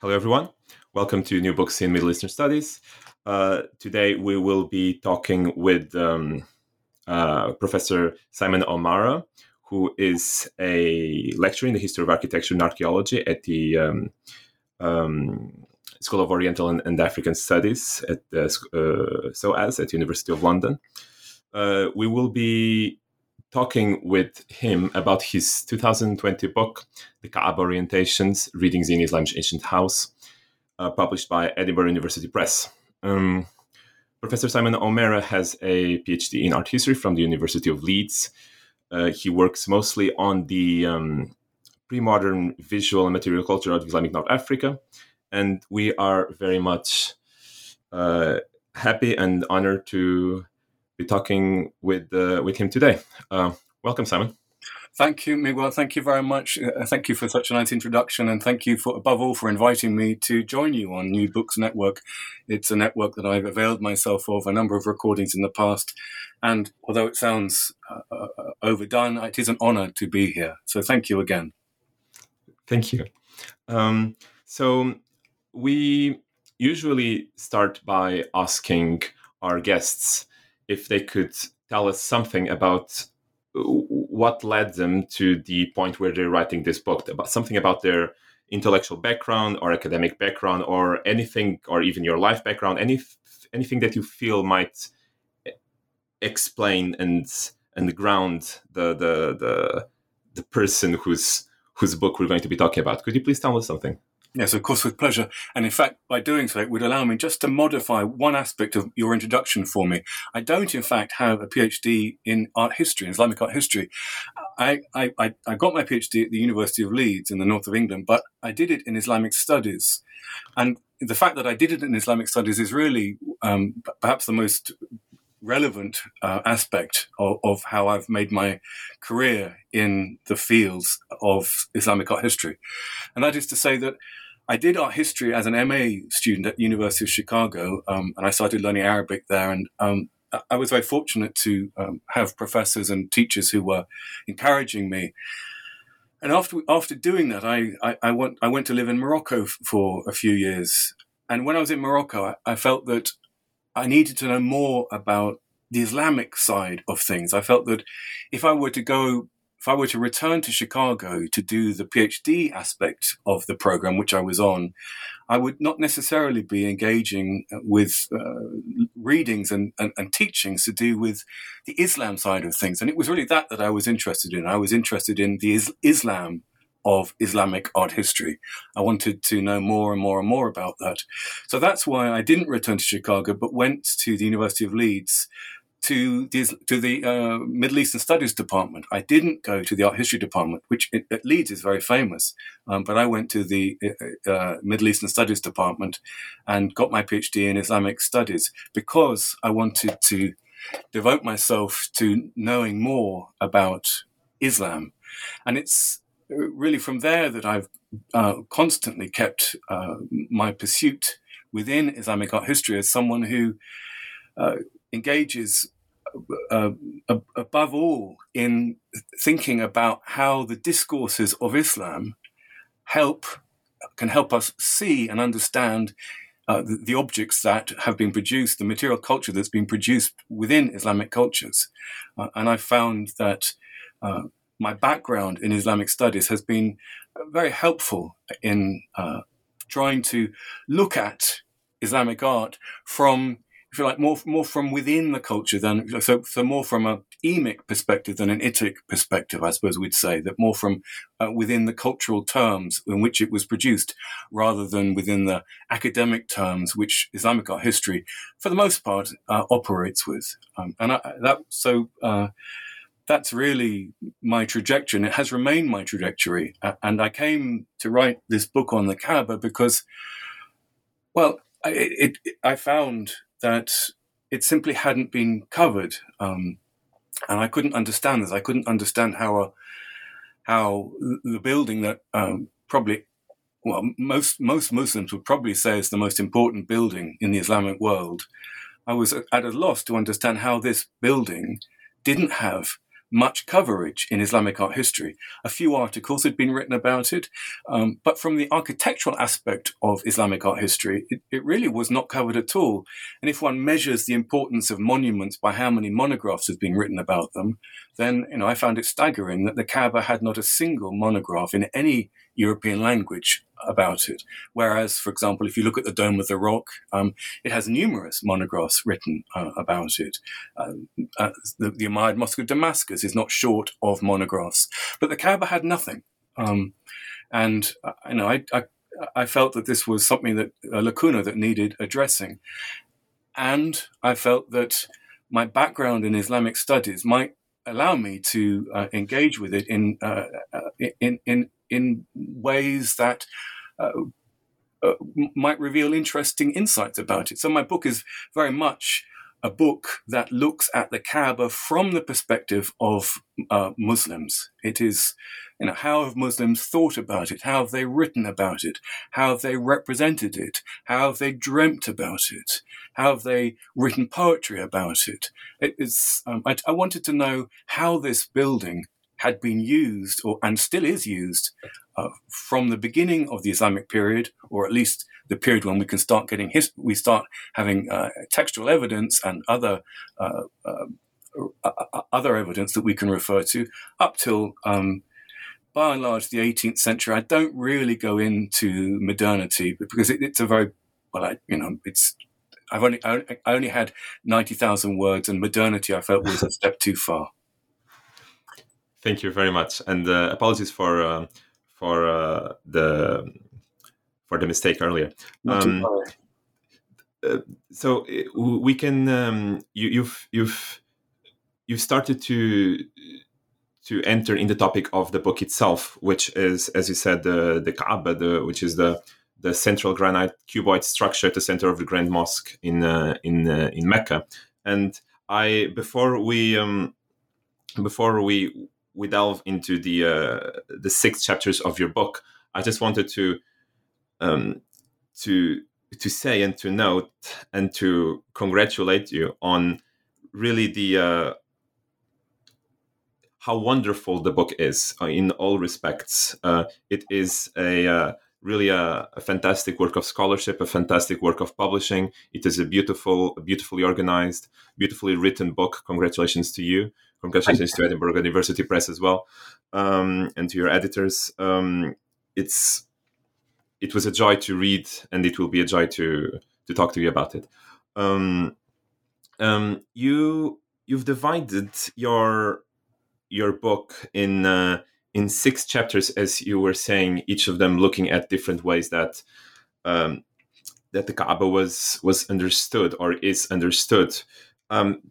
Hello, everyone. Welcome to New Books in Middle Eastern Studies. Uh, today, we will be talking with um, uh, Professor Simon O'Meara, who is a lecturer in the history of architecture and archaeology at the um, um, School of Oriental and, and, African Studies at the uh, SOAS at University of London. Uh, we will be talking with him about his 2020 book, The Kaaba Orientations Readings in Islam's Ancient House, uh, published by Edinburgh University Press. Um, Professor Simon O'Meara has a PhD in art history from the University of Leeds. Uh, he works mostly on the um, pre modern visual and material culture of Islamic North Africa. And we are very much uh, happy and honored to be talking with uh, with him today. Uh, welcome, Simon. Thank you, Miguel. Thank you very much. Uh, thank you for such a nice introduction, and thank you for, above all, for inviting me to join you on New Books Network. It's a network that I've availed myself of a number of recordings in the past, and although it sounds uh, uh overdone, it is an honour to be here. So, thank you again. Thank you. Um, so, we usually start by asking our guests if they could tell us something about uh, what led them to the point where they're writing this book, about something about their intellectual background or academic background or anything, or even your life background, any anything that you feel might eh, explain and and ground the the the the person whose whose book we're going to be talking about. Could you please tell us something? Yes, of course, with pleasure. And in fact, by doing so, it would allow me just to modify one aspect of your introduction for me. I don't, in fact, have a PhD in art history, in Islamic art history. I, I, I got my PhD at the University of Leeds in the north of England, but I did it in Islamic studies. And the fact that I did it in Islamic studies is really um, perhaps the most relevant uh, aspect of, of, how I've made my career in the fields of Islamic art history. And that is to say that I did art history as an MA student at University of Chicago, um, and I started learning Arabic there. And um, I was very fortunate to um, have professors and teachers who were encouraging me. And after after doing that, I, I, I went I went to live in Morocco f- for a few years. And when I was in Morocco, I, I felt that I needed to know more about the Islamic side of things. I felt that if I were to go if I were to return to Chicago to do the PhD aspect of the program, which I was on, I would not necessarily be engaging with uh, readings and, and, and, teachings to do with the Islam side of things. And it was really that that I was interested in. I was interested in the is- Islam of Islamic art history. I wanted to know more and more and more about that. So that's why I didn't return to Chicago, but went to the University of Leeds to the, to the uh, Middle Eastern Studies department. I didn't go to the art history department, which at Leeds is very famous, um, but I went to the uh, uh, Middle Eastern Studies department and got my PhD in Islamic studies because I wanted to devote myself to knowing more about Islam. And it's really from there that I've uh, constantly kept uh, my pursuit within Islamic art history as someone who uh, engages uh, above all in thinking about how the discourses of Islam help can help us see and understand uh, the, the, objects that have been produced, the material culture that's been produced within Islamic cultures. Uh, and I found that uh, my background in Islamic studies has been very helpful in uh, trying to look at Islamic art from if you like, more more from within the culture than so so more from a emic perspective than an etic perspective, I suppose we'd say that more from uh, within the cultural terms in which it was produced, rather than within the academic terms which Islamic art history, for the most part, uh, operates with. Um, and I, that so. Uh, that's really my trajectory, and it has remained my trajectory. and I came to write this book on the Kaaba because, well, I, it, I found that it simply hadn't been covered. Um, and I couldn't understand this. I couldn't understand how a, how the building that um, probably well most most Muslims would probably say is the most important building in the Islamic world. I was at a loss to understand how this building didn't have much coverage in Islamic art history. A few articles had been written about it, um, but from the architectural aspect of Islamic art history, it, it, really was not covered at all. And if one measures the importance of monuments by how many monographs have been written about them, then you know I found it staggering that the Kaaba had not a single monograph in any European language about it. Whereas, for example, if you look at the Dome of the Rock, um, it has numerous monographs written uh, about it. Uh, uh, the, the Umayyad Mosque of Damascus is not short of monographs, but the Kaaba had nothing. Um, and uh, you know, I, I, I felt that this was something that a lacuna that needed addressing, and I felt that my background in Islamic studies might allow me to uh, engage with it in, uh, uh in in in ways that uh, uh, might reveal interesting insights about it. So my book is very much a book that looks at the Kaaba from the perspective of Muslims. It is, you know, how have Muslims thought about it? How have they written about it? How have they represented it? How have they dreamt about it? How have they written poetry about it? It is. Um, I, I wanted to know how this building had been used or and still is used uh, from the beginning of the Islamic period, or at least the period when we can start getting his, we start having uh, textual evidence and other uh, uh, uh other evidence that we can refer to up till um, by and large the 18th century. I don't really go into modernity because it, it's a very well, I, you know, it's I've only I only had ninety thousand words, and modernity I felt was a step too far. Thank you very much, and uh, apologies for uh, for uh, the for the mistake earlier. Um, uh, so uh, we can um, you, you've you've you've started to to enter in the topic of the book itself, which is, as you said, the the Kaaba, the, which is the the central granite cuboid structure at the center of the Grand Mosque in uh, in uh, in Mecca. And I before we um, before we we delve into the uh, the six chapters of your book, I just wanted to um, to to say and to note and to congratulate you on really the uh, how wonderful the book is uh, in all respects. Uh, it is a uh, really a, a, fantastic work of scholarship, a fantastic work of publishing. It is a beautiful, beautifully organized, beautifully written book. Congratulations to you. Congratulations to Edinburgh University Press as well, um, and to your editors. Um, it's it was a joy to read, and it will be a joy to to talk to you about it. Um, um you you've divided your your book in uh, in six chapters, as you were saying, each of them looking at different ways that um, that the Kaaba was was understood or is understood. Um,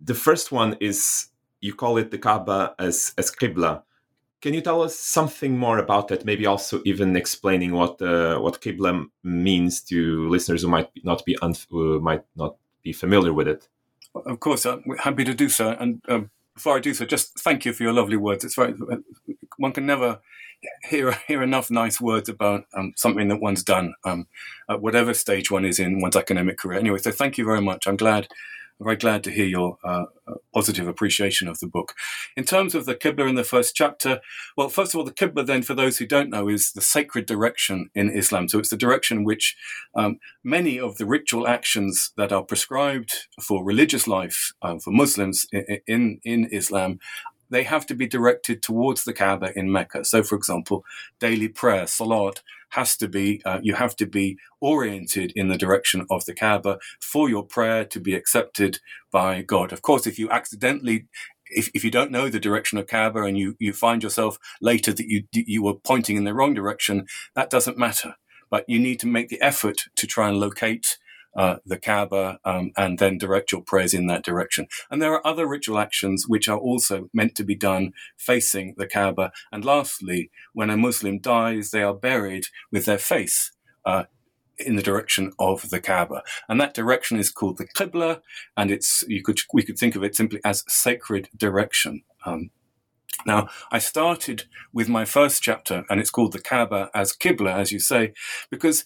the first one is you call it the Kaaba as as Qibla. Can you tell us something more about that? Maybe also even explaining what uh, what Qibla means to listeners who might not be un- who might not be familiar with it. Of course, I'm happy to do so. And um, before I do so, just thank you for your lovely words. It's very one can never hear hear enough nice words about um, something that one's done um, at whatever stage one is in one's academic career. Anyway, so thank you very much. I'm glad I'm very glad to hear your uh, uh, positive appreciation of the book. In terms of the Qibla in the first chapter, well, first of all, the Qibla, then, for those who don't know, is the sacred direction in Islam. So it's the direction which um, many of the ritual actions that are prescribed for religious life uh, for Muslims in, in, in Islam they have to be directed towards the Kaaba in Mecca. So, for example, daily prayer, salat, has to be uh, you have to be oriented in the direction of the Kaaba for your prayer to be accepted by God. Of course, if you accidentally if, if you don't know the direction of Kaaba and you, you find yourself later that you you were pointing in the wrong direction, that doesn't matter. But you need to make the effort to try and locate uh, the Kaaba um, and then direct your prayers in that direction. And there are other ritual actions which are also meant to be done facing the Kaaba. And lastly, when a Muslim dies, they are buried with their face uh, in the direction of the Kaaba, and that direction is called the Qibla, and it's you could we could think of it simply as sacred direction. Um, now, I started with my first chapter, and it's called the Kaaba as Qibla, as you say, because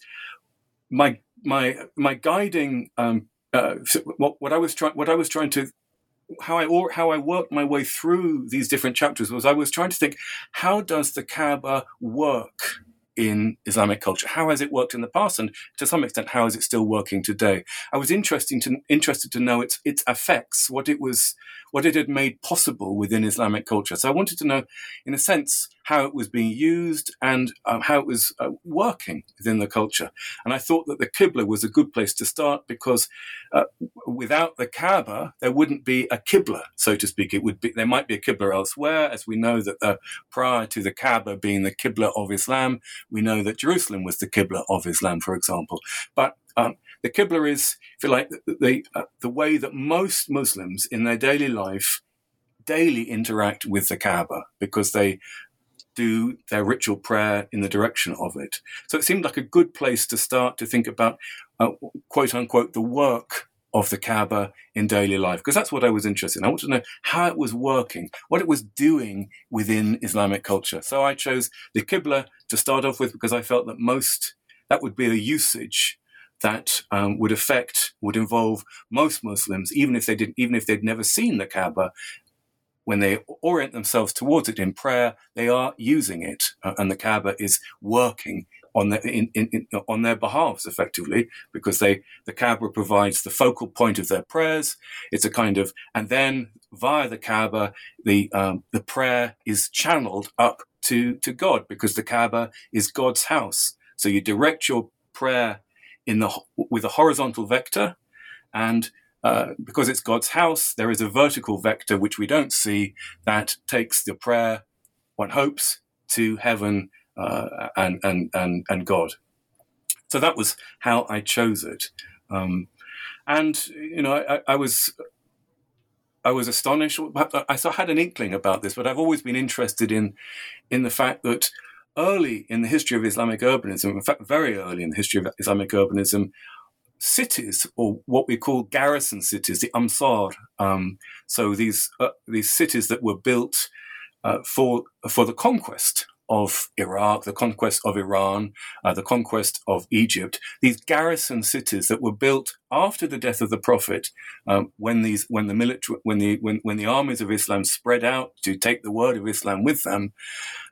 my my my guiding um, uh, what, what I was trying what I was trying to how I or, how I worked my way through these different chapters was I was trying to think how does the Kaaba work in Islamic culture? How has it worked in the past, and to some extent, how is it still working today? I was interesting to, interested to know its its effects, what it was, what it had made possible within Islamic culture. So I wanted to know, in a sense, how it was being used and um, how it was uh, working within the culture. And I thought that the Qibla was a good place to start because uh, without the Kaaba, there wouldn't be a Qibla, so to speak. It would be there might be a Qibla elsewhere, as we know that uh, prior to the Kaaba being the Qibla of Islam, we know that Jerusalem was the Qibla of Islam, for example. But um, the Qibla is, if you like, the, the, uh, the way that most Muslims in their daily life daily interact with the Kaaba because they do their ritual prayer in the direction of it. So it seemed like a good place to start to think about, uh, quote unquote, the work of the Kaaba in daily life, because that's what I was interested in. I wanted to know how it was working, what it was doing within Islamic culture. So I chose the Qibla to start off with because I felt that most, that would be a usage that um, would affect, would involve most Muslims, even if they didn't, even if they'd never seen the Kaaba, when they orient themselves towards it in prayer, they are using it, uh, and the Kaaba is working on their in, in, in, on their behalves effectively because they the Kaaba provides the focal point of their prayers. It's a kind of and then via the Kaaba the um, the prayer is channeled up to to God because the Kaaba is God's house. So you direct your prayer in the with a horizontal vector, and uh, because it's God's house, there is a vertical vector which we don't see that takes the prayer, one hopes, to heaven uh, and, and, and, and God. So that was how I chose it. Um, and, you know, I, I, was. I was astonished. I had an inkling about this, but I've always been interested in, in the fact that early in the history of Islamic urbanism, in fact, very early in the history of Islamic urbanism, cities, or what we call garrison cities, the Amsar. Um, so these uh, these cities that were built uh, for for the conquest of Iraq, the conquest of Iran, uh, the conquest of Egypt. These garrison cities that were built after the death of the Prophet, um, when these when the military when the when, when the armies of Islam spread out to take the word of Islam with them,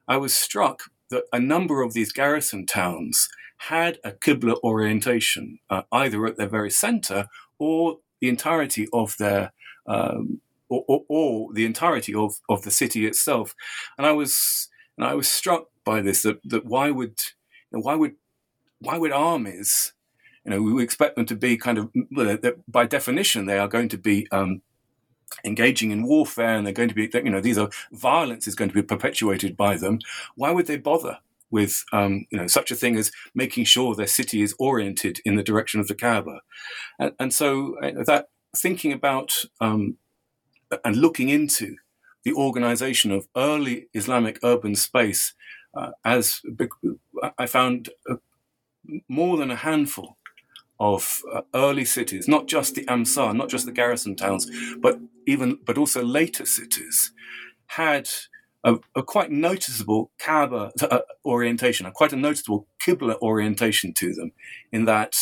I was struck that a number of these garrison towns had a Qibla orientation, uh, either at their very center or the entirety of their, um, or, or, or, the entirety of, of the city itself. And I was, and I was struck by this, that, that why would, you know, why would, why would armies, you know, we expect them to be kind of, by definition, they are going to be, um, engaging in warfare and they're going to be, you know, these are violence is going to be perpetuated by them. Why would they bother? with um, you know such a thing as making sure their city is oriented in the direction of the Kaaba, and, and so uh, that thinking about um, and looking into the organization of early Islamic urban space uh, as I found more than a handful of uh, early cities, not just the Amsar, not just the garrison towns, but even but also later cities, had a, a quite noticeable Kaaba uh, orientation, a quite a noticeable Qibla orientation to them, in that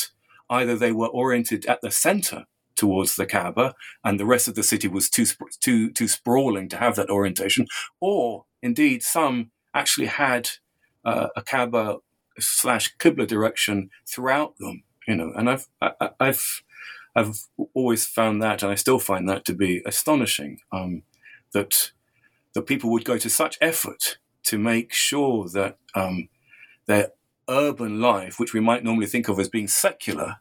either they were oriented at the center towards the Kaaba, and the rest of the city was too too too sprawling to have that orientation, or indeed some actually had uh, a Kaaba slash Qibla direction throughout them. You know, and I've I, I've I've always found that, and I still find that to be astonishing. Um, that that people would go to such effort to make sure that um, their urban life, which we might normally think of as being secular,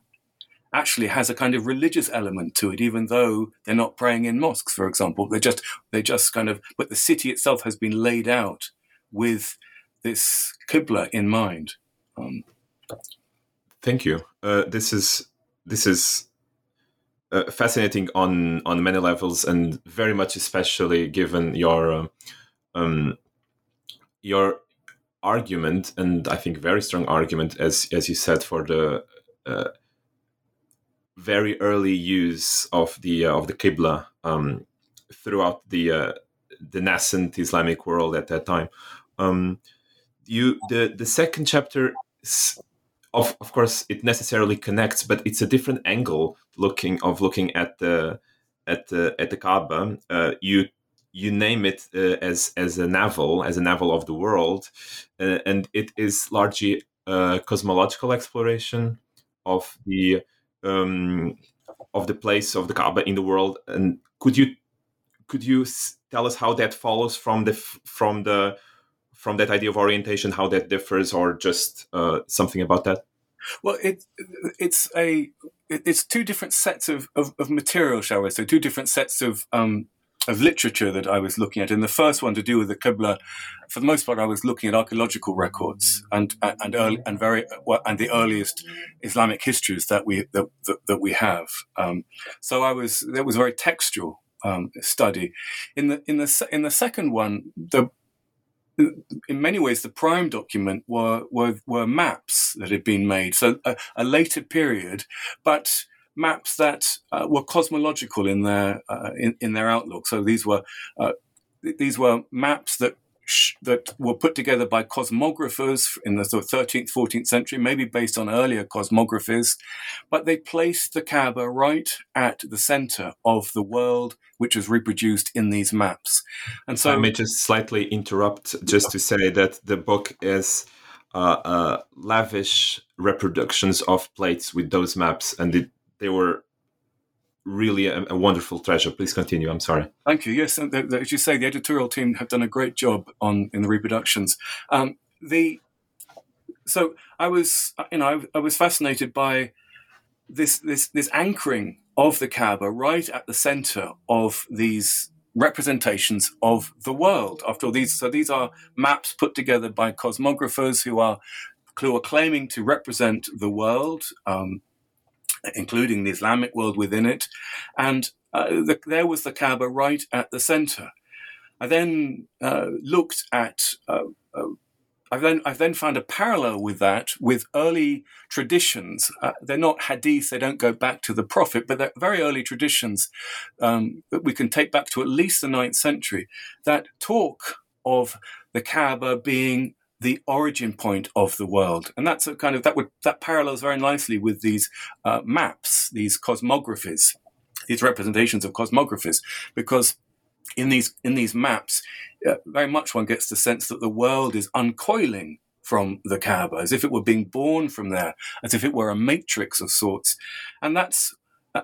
actually has a kind of religious element to it, even though they're not praying in mosques, for example. They're just they just kind of but the city itself has been laid out with this qibla in mind. Um, Thank you. Uh, this is this is uh, fascinating on on many levels, and very much especially given your uh, um, your argument, and I think very strong argument, as as you said, for the uh, very early use of the uh, of the qibla um, throughout the uh, the nascent Islamic world at that time. Um, you the the second chapter of of course it necessarily connects, but it's a different angle looking of looking at the at the at the Kaaba. Uh, you you name it uh, as as a navel, as a navel of the world, uh, and it is largely a cosmological exploration of the um, of the place of the Kaaba in the world. And could you could you tell us how that follows from the from the from that idea of orientation, how that differs, or just uh, something about that? Well, it it's a it's two different sets of, of, of material, shall we say, two different sets of um, of literature that I was looking at. In the first one to do with the Qibla, for the most part, I was looking at archaeological records and and early, and very and the earliest Islamic histories that we that, that, that we have. Um, so I was that was a very textual um, study. In the in the in the second one, the in many ways, the prime document were were, were maps that had been made, so a, a later period, but maps that uh, were cosmological in their uh, in, in their outlook. So these were uh, these were maps that that were put together by cosmographers in the sort of 13th, 14th century, maybe based on earlier cosmographies, but they placed the Kaaba right at the center of the world, which is reproduced in these maps. And so, I may just slightly interrupt, just to say that the book is uh, uh, lavish reproductions of plates with those maps, and it they were really a, a, wonderful treasure. Please continue. I'm sorry. Thank you. Yes, the, the, as you say, the editorial team have done a great job on in the reproductions. Um, the so I was, you know, I, I, was fascinated by this this this anchoring of the Kaaba right at the center of these representations of the world. After all, these so these are maps put together by cosmographers who are who are claiming to represent the world. Um, including the Islamic world within it. And uh, the, there was the Kaaba right at the center. I then uh, looked at. Uh, uh I've then I've then found a parallel with that with early traditions. Uh, they're not hadith; they don't go back to the Prophet, but they're very early traditions um, that we can take back to at least the 9th century that talk of the Kaaba being the origin point of the world, and that's a kind of that would that parallels very nicely with these uh, maps, these cosmographies, these representations of cosmographies, because in these in these maps, uh, very much one gets the sense that the world is uncoiling from the Kaaba, as if it were being born from there, as if it were a matrix of sorts, and that's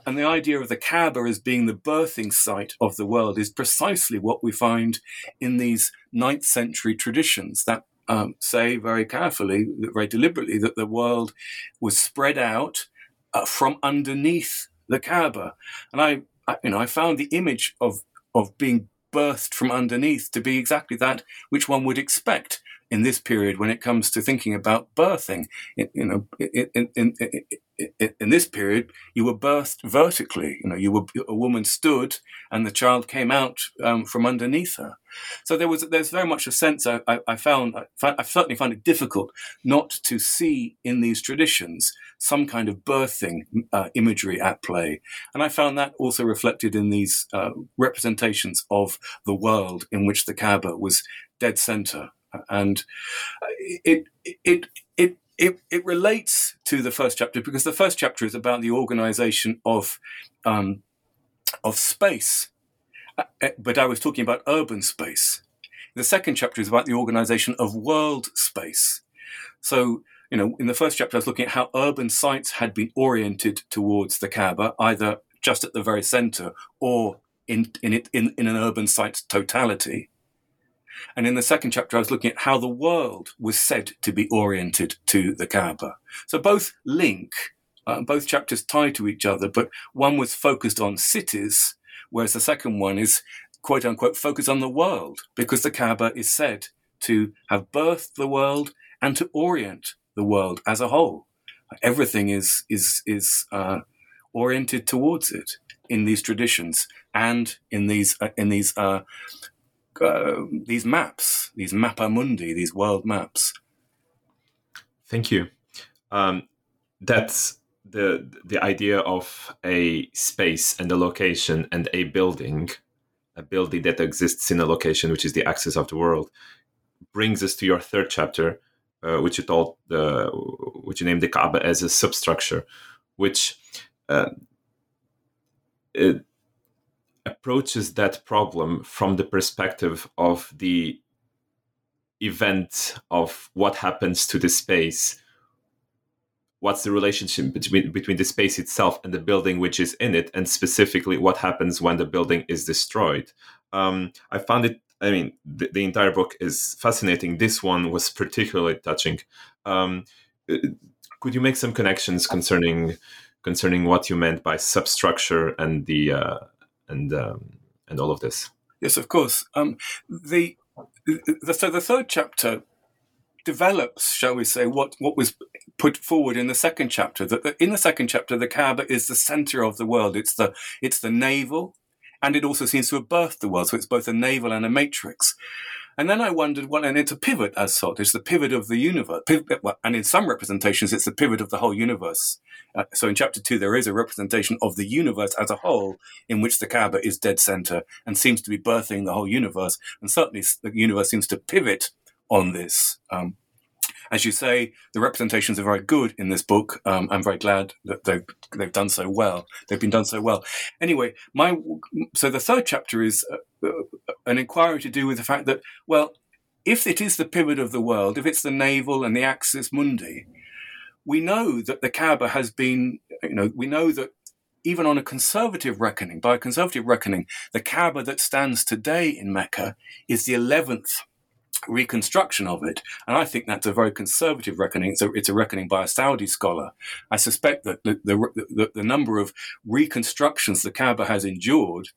and the idea of the Kaaba as being the birthing site of the world is precisely what we find in these ninth century traditions. That um, say very carefully, very deliberately, that the world was spread out uh, from underneath the Kaaba. And I, I, you know, I found the image of of being birthed from underneath to be exactly that which one would expect in this period when it comes to thinking about birthing. you know, in, in, in, in, this period, you were birthed vertically. You know, you were a woman stood, and the child came out um, from underneath her. So there was there's very much a sense I, I, I found I, I, certainly found it difficult not to see in these traditions some kind of birthing uh, imagery at play, and I found that also reflected in these uh, representations of the world in which the Kaaba was dead center and it it it it it relates to the first chapter because the first chapter is about the organization of um, of space, uh, uh, but I was talking about urban space. The second chapter is about the organization of world space. So you know, in the first chapter, I was looking at how urban sites had been oriented towards the Kaaba, either just at the very center or in in it in, in an urban site's totality. And in the second chapter, I was looking at how the world was said to be oriented to the Kaaba. So both link, uh, both chapters tie to each other, but one was focused on cities, whereas the second one is quote unquote focused on the world because the Kaaba is said to have birthed the world and to orient the world as a whole. Everything is is is uh, oriented towards it in these traditions and in these uh, in these uh, uh, these maps, these mappa mundi, these world maps. Thank you. Um, that's the the idea of a space and a location and a building, a building that exists in a location, which is the axis of the world, brings us to your third chapter, uh, which you told the which you named the Kaaba as a substructure, which uh, it approaches that problem from the perspective of the event of what happens to the space. What's the relationship between between the space itself and the building which is in it and specifically what happens when the building is destroyed? Um, i found it i mean the, the, entire book is fascinating. This one was particularly touching. Um, uh, could you make some connections concerning concerning what you meant by substructure and the uh, and um, and all of this. Yes, of course. Um, the, the so the third chapter develops, shall we say, what what was put forward in the second chapter. That in the second chapter, the Kaaba is the center of the world. It's the it's the navel, and it also seems to have birthed the world. So it's both a navel and a matrix. And then I wondered, well, and it's a pivot as such. It's the pivot of the universe. And in some representations, it's the pivot of the whole universe. Uh, so in chapter two, there is a representation of the universe as a whole, in which the Kaaba is dead center and seems to be birthing the whole universe. And certainly the universe seems to pivot on this. Um, as you say, the representations are very good in this book. Um, I'm very glad that they've they've done so well. They've been done so well. Anyway, my so the third chapter is uh, uh, an inquiry to do with the fact that well, if it is the pivot of the world, if it's the navel and the axis mundi, we know that the Kaaba has been, you know, we know that even on a conservative reckoning, by a conservative reckoning, the Kaaba that stands today in Mecca is the 11th reconstruction of it. And I think that's a very conservative reckoning. It's a, it's a reckoning by a Saudi scholar. I suspect that the, the, the, the number of reconstructions the Kaaba has endured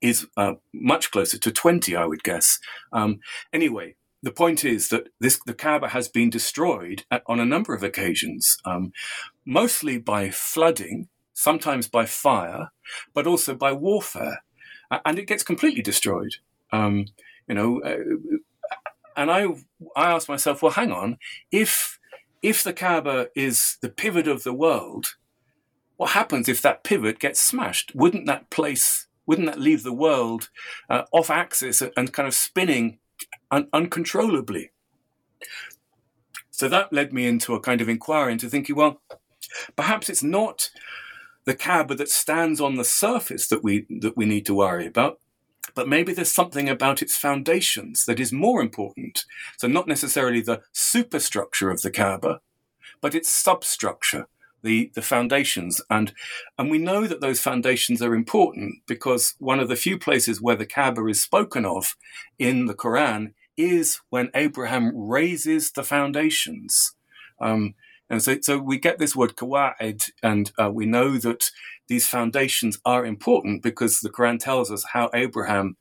is uh, much closer to 20, I would guess. Um, anyway, the point is that this, the Kaaba has been destroyed at, on a number of occasions, um, mostly by flooding, sometimes by fire, but also by warfare. And it gets completely destroyed. Um, you know, uh, and I I asked myself, well, hang on, if if the Kaaba is the pivot of the world, what happens if that pivot gets smashed? Wouldn't that place wouldn't that leave the world uh, off axis and kind of spinning un- uncontrollably? So that led me into a kind of inquiry into thinking, well, perhaps it's not the Kaaba that stands on the surface that we that we need to worry about, but maybe there's something about its foundations that is more important. So not necessarily the superstructure of the Kaaba, but its substructure, the, the foundations. And, and we know that those foundations are important because one of the few places where the Kaaba is spoken of in the Quran is when Abraham raises the foundations. Um, and so, so we get this word kawaid, and uh, we know that these foundations are important because the Quran tells us how Abraham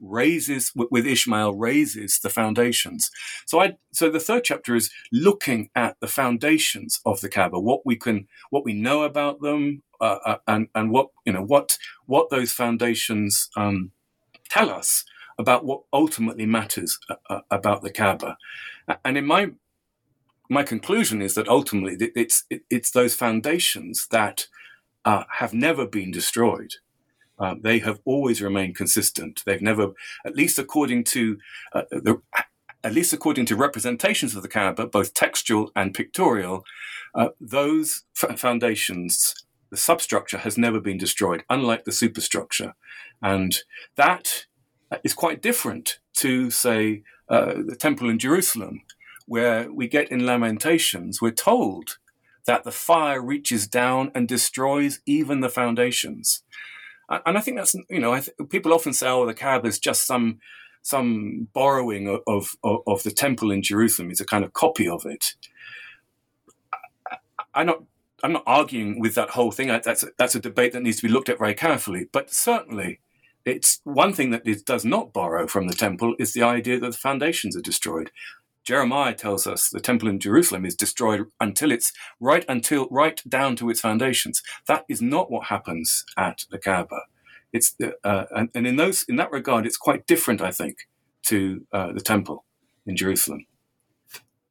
raises with Ishmael raises the foundations. So I so the third chapter is looking at the foundations of the Kaaba, what we can what we know about them, uh, uh, and and what you know what what those foundations um, tell us about what ultimately matters uh, uh about the Kaaba. And in my my conclusion is that ultimately it's it's those foundations that uh, have never been destroyed. Uh, they have always remained consistent. They've never, at least according to uh, the, at least according to representations of the Kaaba, both textual and pictorial, uh, those f- foundations, the substructure has never been destroyed, unlike the superstructure, and that is quite different to, say, uh, the temple in Jerusalem, where we get in Lamentations, we're told that the fire reaches down and destroys even the foundations. And I think that's, you know, th- people often say, oh, the cab is just some some borrowing of, of, of the temple in Jerusalem is a kind of copy of it. I'm not I'm not arguing with that whole thing. That's a, that's a debate that needs to be looked at very carefully. But certainly, it's one thing that it does not borrow from the temple is the idea that the foundations are destroyed. Jeremiah tells us the temple in Jerusalem is destroyed until it's right until right down to its foundations. That is not what happens at the Kaaba. It's uh, and, and, in those in that regard, it's quite different, I think, to uh, the temple in Jerusalem.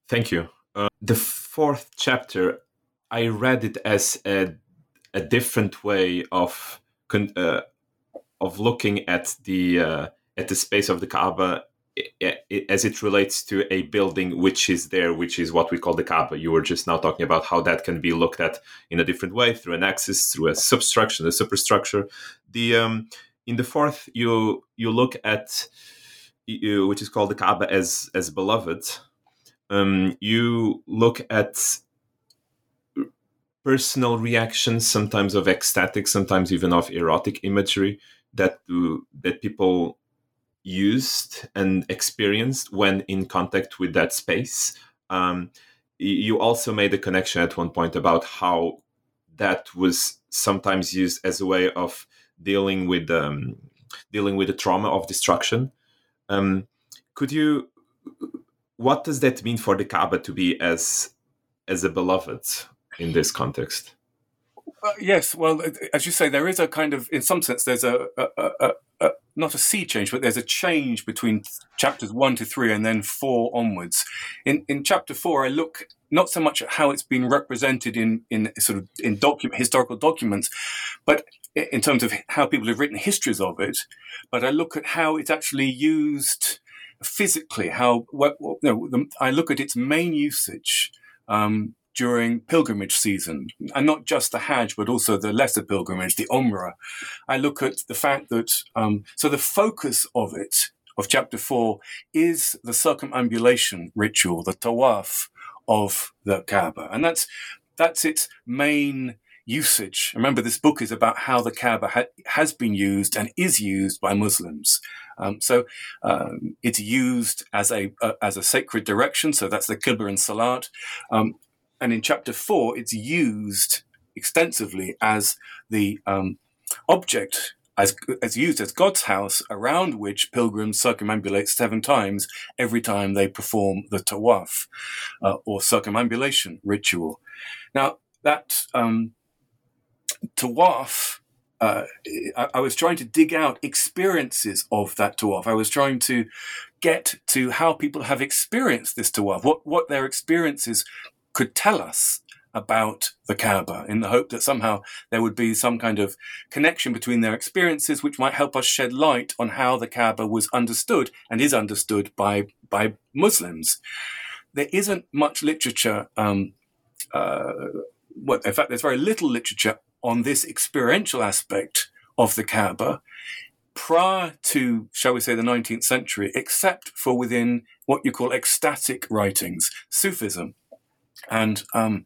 Thank you. Uh, the fourth chapter I read it as a, a different way of uh, of looking at the uh, at the space of the Kaaba as it relates to a building which is there, which is what we call the Kaaba. You were just now talking about how that can be looked at in a different way through an axis, through a substructure, a superstructure. The um, in the fourth, you you look at you, which is called the Kaaba as as beloved. Um, you look at personal reactions, sometimes of ecstatic, sometimes even of erotic imagery that that people used and experienced when in contact with that space. Um, you also made a connection at one point about how that was sometimes used as a way of dealing with um, dealing with the trauma of destruction. Um, could you? What does that mean for the Kaaba to be as as a beloved? in this context. Uh, yes, well, as you say, there is a kind of, in some sense, there's a, a, a, a, not a sea change, but there's a change between chapters one to three and then four onwards. In in chapter four, I look not so much at how it's been represented in in sort of in document historical documents, but in terms of how people have written histories of it. But I look at how it's actually used physically. How what, know, the, I look at its main usage. Um, during pilgrimage season, and not just the Hajj, but also the lesser pilgrimage, the Umrah. I look at the fact that, um, so the focus of it, of chapter four, is the circumambulation ritual, the tawaf of the Kaaba. And that's, that's its main usage. Remember, this book is about how the Kaaba ha- has been used and is used by Muslims. Um, so um, it's used as a uh, as a sacred direction. So that's the Qibla and Salat. Um, and in chapter four, it's used extensively as the um, object, as, as used as God's house around which pilgrims circumambulate seven times every time they perform the tawaf uh, or circumambulation ritual. Now, that um, tawaf uh, I, I, was trying to dig out experiences of that tawaf. I was trying to get to how people have experienced this tawaf, what what their experiences could tell us about the Kaaba in the hope that somehow there would be some kind of connection between their experiences which might help us shed light on how the Kaaba was understood and is understood by, by Muslims. There isn't much literature, um, uh, well, in fact, there's very little literature on this experiential aspect of the Kaaba prior to, shall we say, the 19th century, except for within what you call ecstatic writings, Sufism. And um,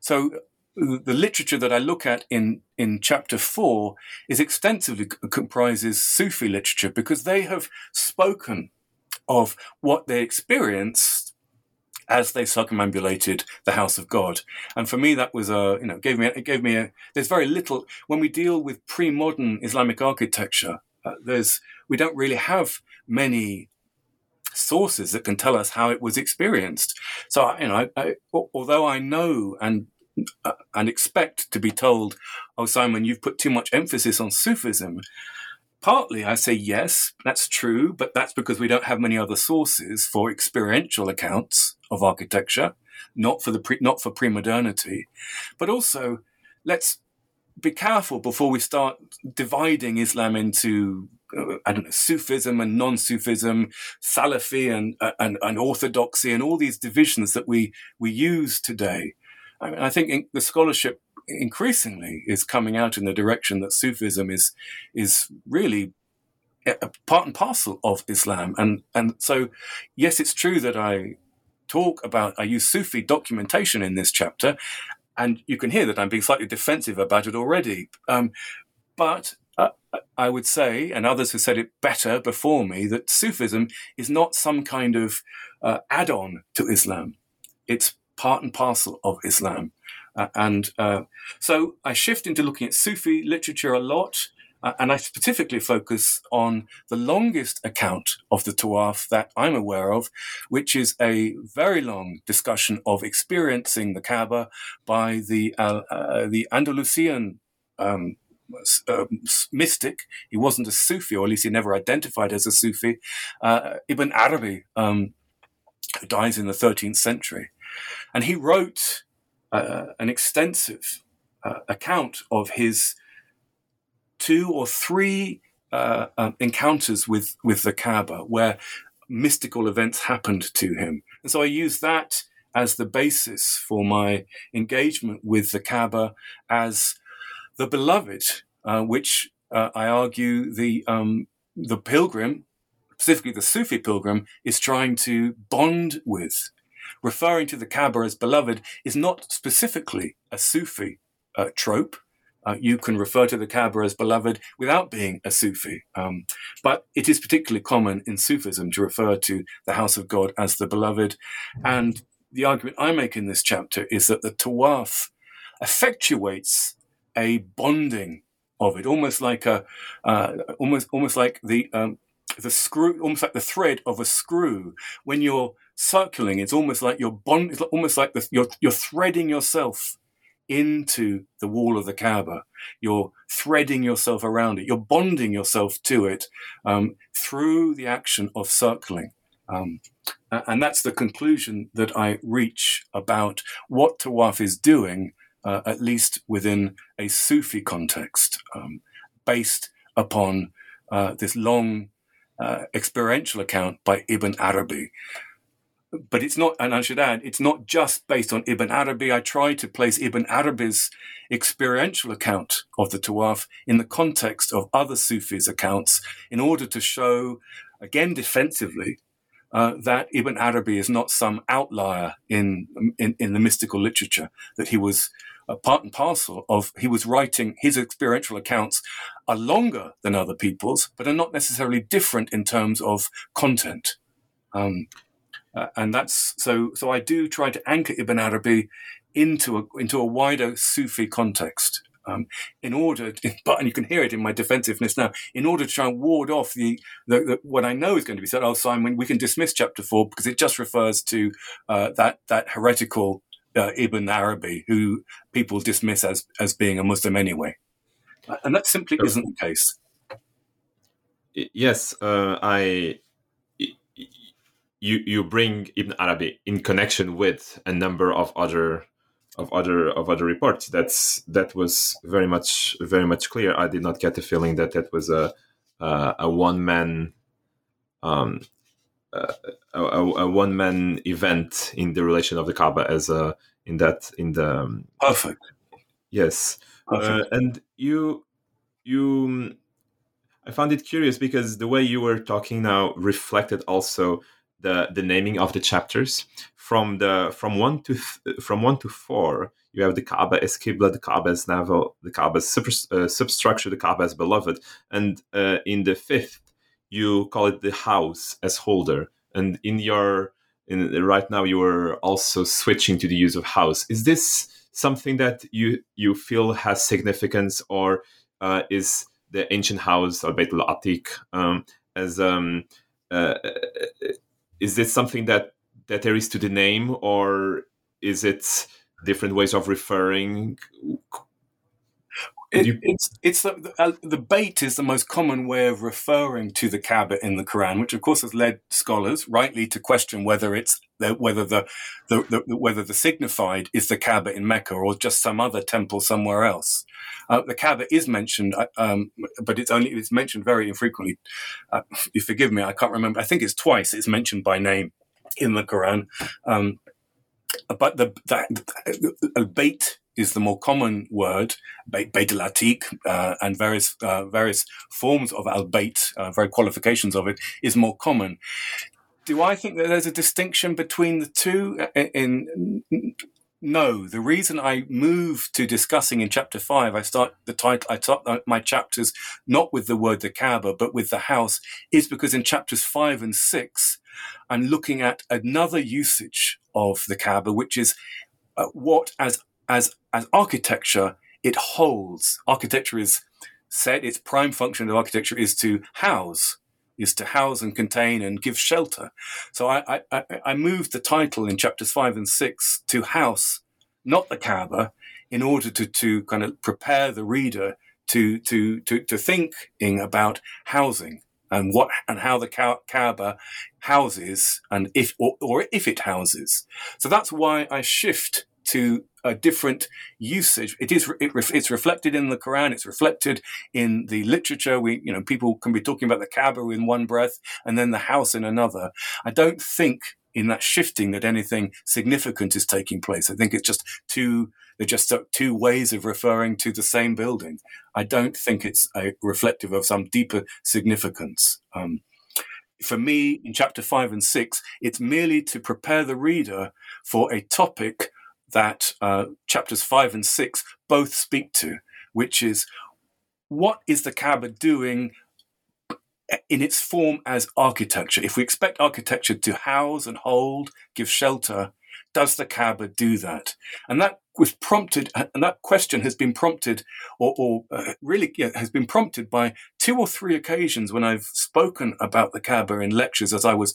so the literature that I look at in, in chapter four is extensively comprises Sufi literature because they have spoken of what they experienced as they circumambulated the house of God. And for me, that was a, you know, gave me, it gave me a, there's very little, when we deal with pre-modern Islamic architecture, uh, there's, we don't really have many sources that can tell us how it was experienced. So, you know, I, although I know and uh, and expect to be told, "Oh, Simon, you've put too much emphasis on Sufism." Partly, I say yes, that's true, but that's because we don't have many other sources for experiential accounts of architecture, not for the pre, not for pre-modernity, but also let's be careful before we start dividing Islam into uh, I don't know, Sufism and non-Sufism, Salafi and, uh, and, and orthodoxy, and all these divisions that we we use today. I, mean, I think the scholarship increasingly is coming out in the direction that Sufism is is really uh, a part and parcel of Islam, and and so yes, it's true that I talk about I use Sufi documentation in this chapter, and you can hear that I'm being slightly defensive about it already. Um, but uh, I would say, and others have said it better before me, that Sufism is not some kind of uh, add on to Islam. It's part and parcel of Islam. Uh, and uh, so I shift into looking at Sufi literature a lot. Uh, and I specifically focus on the longest account of the Tawaf that I'm aware of, which is a very long discussion of experiencing the Kaaba by the uh, uh, the Andalusian um, uh, mystic. He wasn't a Sufi, or at least he never identified as a Sufi. Uh, Ibn Arabi, um, who dies in the 13th century, and he wrote uh, an extensive account of his two or three uh, um, encounters with with the Kaaba where mystical events happened to him, and so I use that as the basis for my engagement with the Kaaba as the beloved, uh, which uh, I argue the um, the pilgrim, specifically the Sufi pilgrim, is trying to bond with. Referring to the Kaaba as beloved is not specifically a Sufi uh, trope uh, you can refer to the Kaaba as beloved without being a Sufi. Um, but it is particularly common in Sufism to refer to the house of God as the beloved. And the argument I make in this chapter is that the Tawaf effectuates a bonding of it, almost like a, uh, almost, almost like the, um, the screw, almost like the thread of a screw. When you're circling, it's almost like you're bond, it's almost like the, you're, you're threading yourself into the wall of the Kaaba. You're threading yourself around it. You're bonding yourself to it um, through the action of circling. Um, and that's the conclusion that I reach about what Tawaf is doing, uh, at least within a Sufi context, um, based upon uh, this long uh, experiential account by Ibn Arabi but it's not, and I should add, it's not just based on Ibn Arabi. I try to place Ibn Arabi's experiential account of the Tawaf in the context of other Sufis' accounts in order to show, again defensively, uh, that Ibn Arabi is not some outlier in, in, in the mystical literature, that he was a part and parcel of, he was writing his experiential accounts are longer than other people's, but are not necessarily different in terms of content. Um, uh, and that's so. So I do try to anchor Ibn Arabi into a into a wider Sufi context. Um, in order, to, but and you can hear it in my defensiveness now. In order to try and ward off the, the, the, what I know is going to be said. Oh, Simon, we can dismiss chapter four because it just refers to uh, that that heretical uh, Ibn Arabi, who people dismiss as as being a Muslim anyway, and that simply isn't the case. Yes, uh, I you you bring Ibn Arabi in connection with a number of other of other of other reports. That's that was very much very much clear. I did not get the feeling that that was a uh, a one man um, uh, a, a, one man event in the relation of the Kaaba as a in that in the um, perfect. Yes, Perfect. Uh, and you you. I found it curious because the way you were talking now reflected also the the naming of the chapters from the from one to th- from one to four you have the Kaaba as Qibla, the Kaaba as navel, the Kaaba as super, uh, substructure, the Kaaba as beloved, and uh, in the fifth you call it the house as holder. And in your in right now you are also switching to the use of house. Is this something that you you feel has significance, or uh, is the ancient house or Beit al Atiq um, as um, uh, is this something that that there is to the name or is it different ways of referring it, you... it's it's the, the, uh, the bait is the most common way of referring to the Kaaba in the Quran, which of course has led scholars rightly to question whether it's the, whether the, the, the, whether the signified is the Kaaba in Mecca or just some other temple somewhere else. Uh, the Kaaba is mentioned, uh, um, but it's only it's mentioned very infrequently. Uh, you forgive me, I can't remember. I think it's twice. It's mentioned by name in the Quran. Um, but the, the, the, the bait is the more common word, Beit uh, and various uh, various forms of al Beit, uh, very qualifications of it, is more common. Do I think that there's a distinction between the two? Uh, in, in no, the reason I move to discussing in chapter five, I start the title, I start my chapters not with the word the Kaaba, but with the house, is because in chapters five and six, I'm looking at another usage of the Kaaba, which is uh, what as as as architecture it holds. Architecture is said its prime function of architecture is to house is to house and contain and give shelter. So I, I, I moved the title in chapters five and six to house, not the Kaaba, in order to, to kind of prepare the reader to, to, to, to thinking about housing and what and how the Kaaba houses and if or, or if it houses. So that's why I shift to a different usage. It is it, it's reflected in the Quran. It's reflected in the literature. We you know people can be talking about the Kaaba in one breath and then the house in another. I don't think in that shifting that anything significant is taking place. I think it's just two they're just two ways of referring to the same building. I don't think it's a reflective of some deeper significance. Um, for me, in chapter five and six, it's merely to prepare the reader for a topic that uh, chapters five and six both speak to, which is what is the Kaaba doing in its form as architecture? If we expect architecture to house and hold, give shelter, does the Kaaba do that? And that was prompted, and that question has been prompted, or, or uh, really yeah, has been prompted by two or three occasions when I've spoken about the Kaaba in lectures as I was,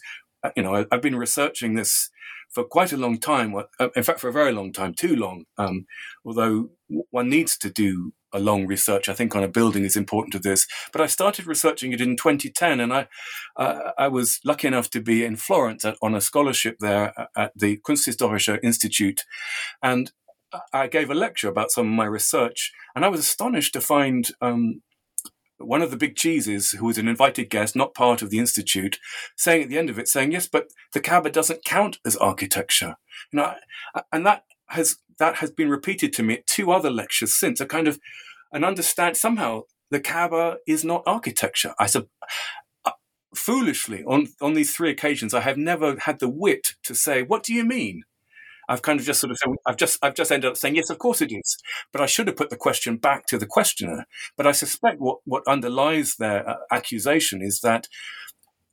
you know, I've been researching this for quite a long time. Uh, in fact, for a very long time, too long. Um, although one needs to do a long research, I think, on a building is important to this. But I started researching it in 2010, and I uh, I was lucky enough to be in Florence at, on a scholarship there at the Kunsthistorische Institute, and I gave a lecture about some of my research, and I was astonished to find um, one of the big cheeses, who was an invited guest, not part of the institute, saying at the end of it, saying, "Yes, but the Kaaba doesn't count as architecture." You know, and that has that has been repeated to me at two other lectures since. A kind of an understand somehow the Kaaba is not architecture. I said. Uh, foolishly, on, on these three occasions, I have never had the wit to say, What do you mean? I've kind of just sort of said, I've just I've just ended up saying yes, of course it is. But I should have put the question back to the questioner. But I suspect what what underlies their uh, accusation is that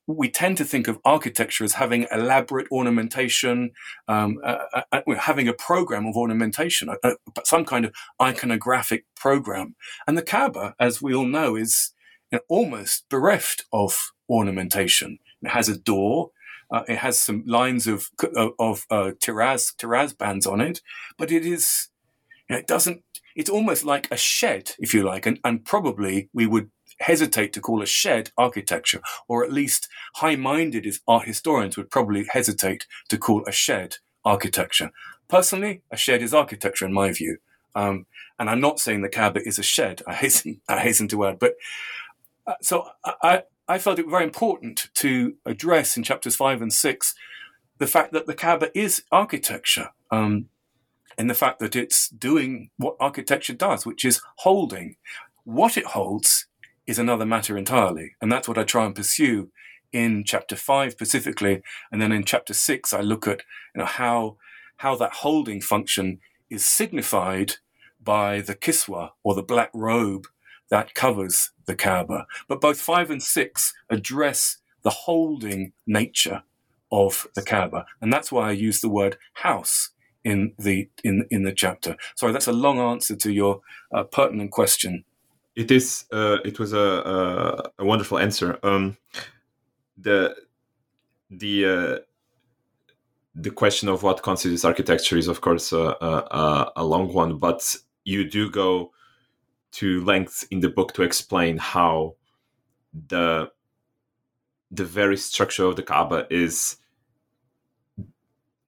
we tend to think of architecture as having elaborate ornamentation, um, uh, uh, uh having a program of ornamentation, uh, uh some kind of iconographic program. And the Kaaba, as we all know, is you know, almost bereft of ornamentation. It has a door, uh, it has some lines of of uh, tiraz tiraz bands on it, but it is you know, it doesn't. It's almost like a shed, if you like, and, and probably we would hesitate to call a shed architecture, or at least high-minded as art historians would probably hesitate to call a shed architecture. Personally, a shed is architecture in my view, um, and I'm not saying the Kaaba is a shed. I hasten, I hasten to add, but uh, so I, I felt it very important to address in chapters five and six the fact that the Kaaba is architecture, um, and the fact that it's doing what architecture does, which is holding. What it holds is another matter entirely, and that's what I try and pursue in chapter five specifically, and then in chapter six I look at you know how how that holding function is signified by the kiswa or the black robe that covers the Kaaba. But both five and six address the holding nature of the Kaaba, and that's why I use the word house in the in in the chapter. Sorry, that's a long answer to your uh, pertinent question. It is. Uh, it was a, a, a wonderful answer. Um, the the uh, the question of what constitutes architecture is, of course, a, a, a long one, but you do go to length in the book to explain how the the very structure of the Kaaba is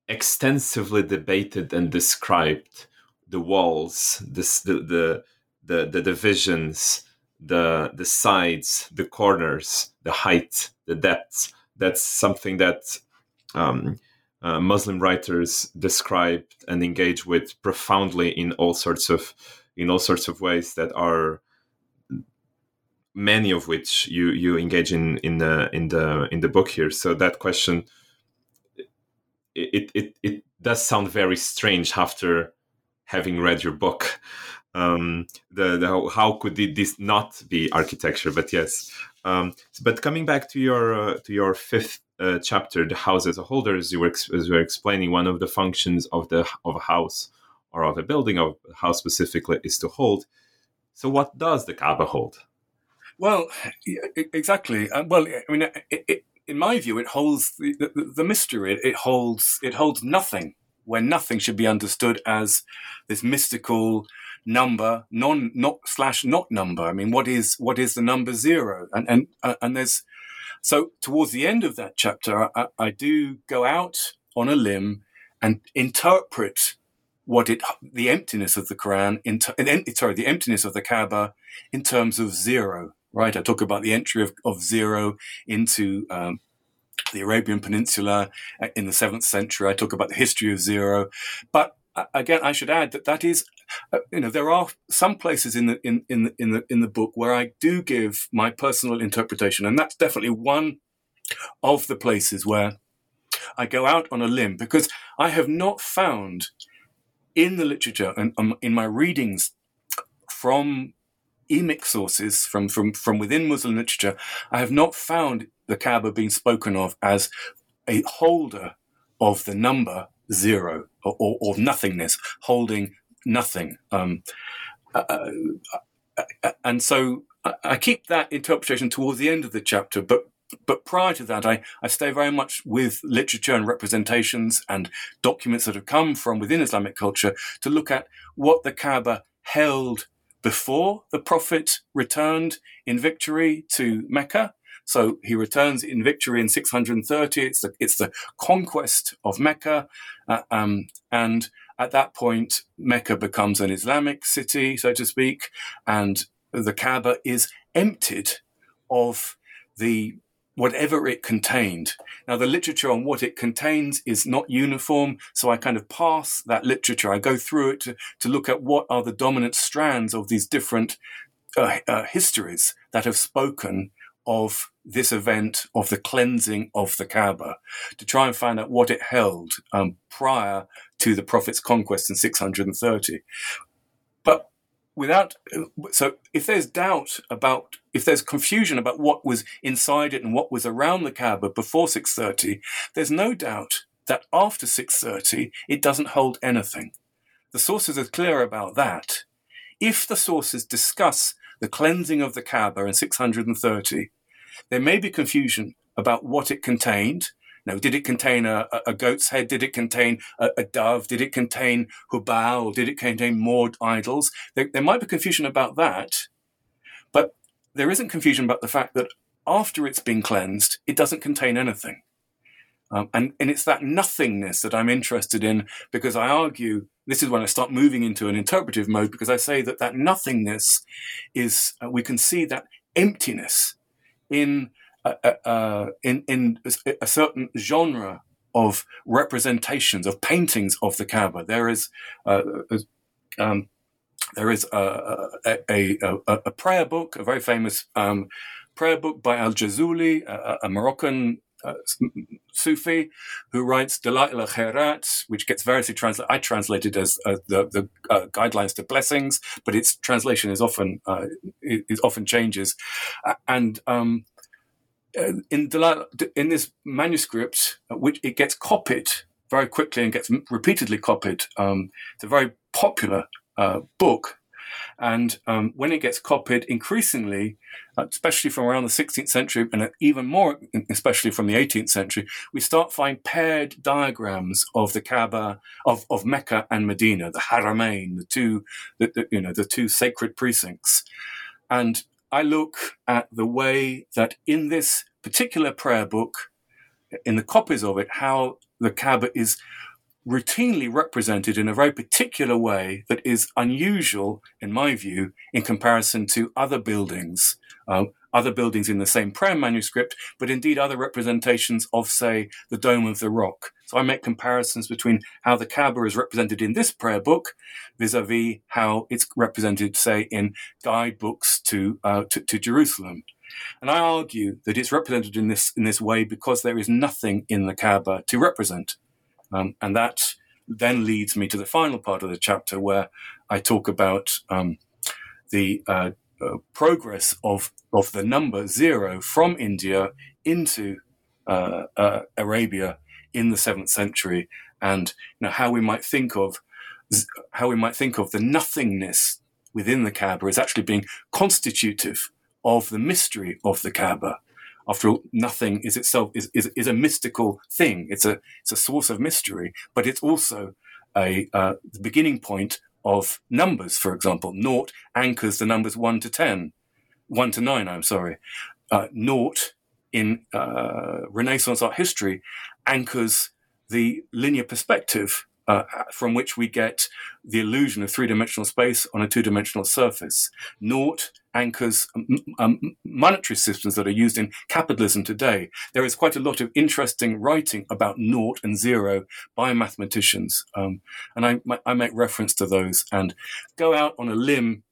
extensively debated and described. The walls, this, the, the the the divisions, the the sides, the corners, the height, the depth. That's something that um, uh, Muslim writers describe and engage with profoundly in all sorts of in all sorts of ways that are many of which you you engage in in the in the in the book here so that question it it it does sound very strange after having read your book. Um, the, the how could this not be architecture? But yes. Um, but coming back to your uh, to your fifth uh, chapter, the house as a holder, as you were ex- as you were explaining, one of the functions of the of a house or of a building of a house specifically is to hold. So, what does the Kaaba hold? Well, exactly. Uh, well, I mean, it, it, in my view, it holds the, the, the mystery. It, it, holds it holds nothing, where nothing should be understood as this mystical number, non not slash not number. I mean, what is what is the number zero? And and uh, and there's so towards the end of that chapter, I, I do go out on a limb and interpret what it the emptiness of the Quran in, in sorry the emptiness of the Kaaba in terms of zero. Right, I talk about the entry of, of zero into um, the Arabian Peninsula uh, in the seventh century. I talk about the history of zero, but uh, again, I should add that that is, uh, you know, there are some places in the in in the in the in the book where I do give my personal interpretation, and that's definitely one of the places where I go out on a limb because I have not found in the literature and um, in my readings from emic sources from, from, from within Muslim literature, I have not found the Kaaba being spoken of as a holder of the number zero or, or, or nothingness, holding nothing. Um, uh, uh, uh and so I keep that interpretation towards the end of the chapter, but but prior to that, I, I stay very much with literature and representations and documents that have come from within Islamic culture to look at what the Kaaba held before the Prophet returned in victory to Mecca. So he returns in victory in 630. It's the, it's the conquest of Mecca. Uh, um, and at that point, Mecca becomes an Islamic city, so to speak, and the Kaaba is emptied of the whatever it contained. Now, the literature on what it contains is not uniform, so I kind of pass that literature. I go through it to, to look at what are the dominant strands of these different uh, uh, histories that have spoken of this event of the cleansing of the Kaaba to try and find out what it held um, prior to the Prophet's conquest in 630. But without so if there's doubt about if there's confusion about what was inside it and what was around the Kaaba before 630 there's no doubt that after 630 it doesn't hold anything. The sources are clear about that. If the sources discuss the cleansing of the Kaaba in 630 there may be confusion about what it contained know, did it contain a, a goat's head? Did it contain a, a, dove? Did it contain Hubal? Did it contain more idols? There, there might be confusion about that, but there isn't confusion about the fact that after it's been cleansed, it doesn't contain anything. Um, and, and it's that nothingness that I'm interested in because I argue this is when I start moving into an interpretive mode because I say that that nothingness is, uh, we can see that emptiness in uh, uh, in in a certain genre of representations of paintings of the Kaaba. There is uh, um, there is a, a, a, a, prayer book, a very famous um, prayer book by Al Jazuli, a, Moroccan uh, Sufi who writes Dalail al Khairat, which gets variously translated. I translated as uh, the, the uh, guidelines to blessings, but its translation is often is often changes, and um, uh, in the, in this manuscript, uh, which it gets copied very quickly and gets repeatedly copied. Um, it's a very popular uh, book, and um, when it gets copied, increasingly, uh, especially from around the 16th century, and even more, especially from the 18th century, we start finding paired diagrams of the Kaaba, of, of Mecca and Medina, the Haramain, the two, the, the, you know, the two sacred precincts, and I look at the way that in this particular prayer book, in the copies of it, how the Kaaba is routinely represented in a very particular way that is unusual, in my view, in comparison to other buildings, uh, other buildings in the same prayer manuscript, but indeed other representations of, say, the Dome of the Rock. So I make comparisons between how the Kaaba is represented in this prayer book vis-a-vis how it's represented, say, in guidebooks to, uh, to, to Jerusalem. And I argue that it's represented in this in this way because there is nothing in the Kaaba to represent, um, and that then leads me to the final part of the chapter where I talk about um, the uh, uh, progress of of the number zero from India into uh, uh, Arabia in the seventh century, and you know, how we might think of how we might think of the nothingness within the Kaaba as actually being constitutive of the mystery of the Kaaba. After all, nothing is itself is, is, is a mystical thing. It's a it's a source of mystery, but it's also a uh, the beginning point of numbers. For example, naught anchors the numbers one to ten, one to nine. I'm sorry, uh, naught in uh, Renaissance art history anchors the linear perspective uh, from which we get the illusion of three dimensional space on a two dimensional surface. Naught anchors um, monetary systems that are used in capitalism today. There is quite a lot of interesting writing about naught and zero by mathematicians. Um, and I, I make reference to those and go out on a limb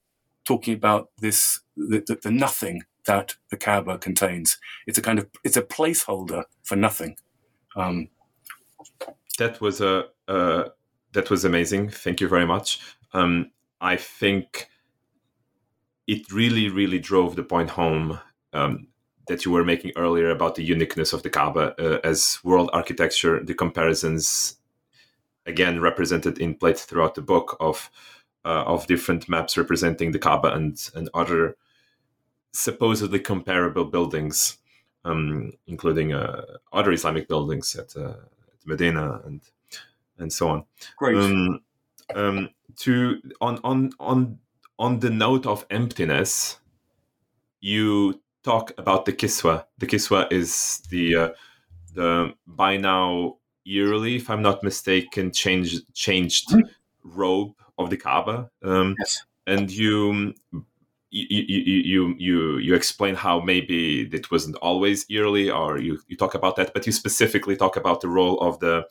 talking about this, the, the, the nothing that the Kaaba contains. It's a kind of, it's a placeholder for nothing. Um, that was a uh, that was amazing. Thank you very much. Um, I think it really, really drove the point home um, that you were making earlier about the uniqueness of the Kaaba uh, as world architecture. The comparisons, again, represented in plates throughout the book of uh, of different maps representing the Kaaba and and other supposedly comparable buildings, um, including uh, other Islamic buildings at, uh, at Medina and and so on. Great. Um, um, to on on on on the note of emptiness, you talk about the kiswa. The kiswa is the uh, the by now yearly, if I'm not mistaken, changed changed mm-hmm. robe of the Kaaba. Um, yes. And you you, you you you you explain how maybe it wasn't always yearly, or you, you talk about that, but you specifically talk about the role of the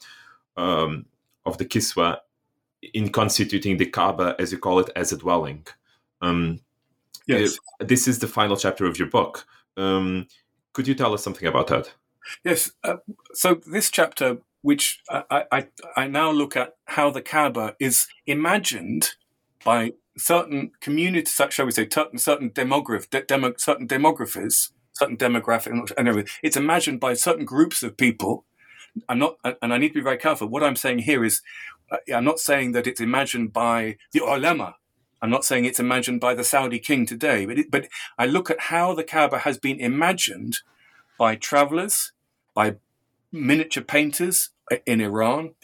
um, of the Kiswa in constituting the Kaaba, as you call it, as a dwelling. Um, yes. Uh, this is the final chapter of your book. Um, could you tell us something about that? Yes. Uh, so this chapter, which I, I, I now look at how the Kaaba is imagined by certain communities, shall we say, certain, certain demograph, de- demo, certain demographies, certain demographic, and everything. It's imagined by certain groups of people I'm not, and I need to be very careful. What I'm saying here is, I'm not saying that it's imagined by the ulama. I'm not saying it's imagined by the Saudi king today, but, it, but I look at how the Kaaba has been imagined by travelers, by miniature painters in Iran,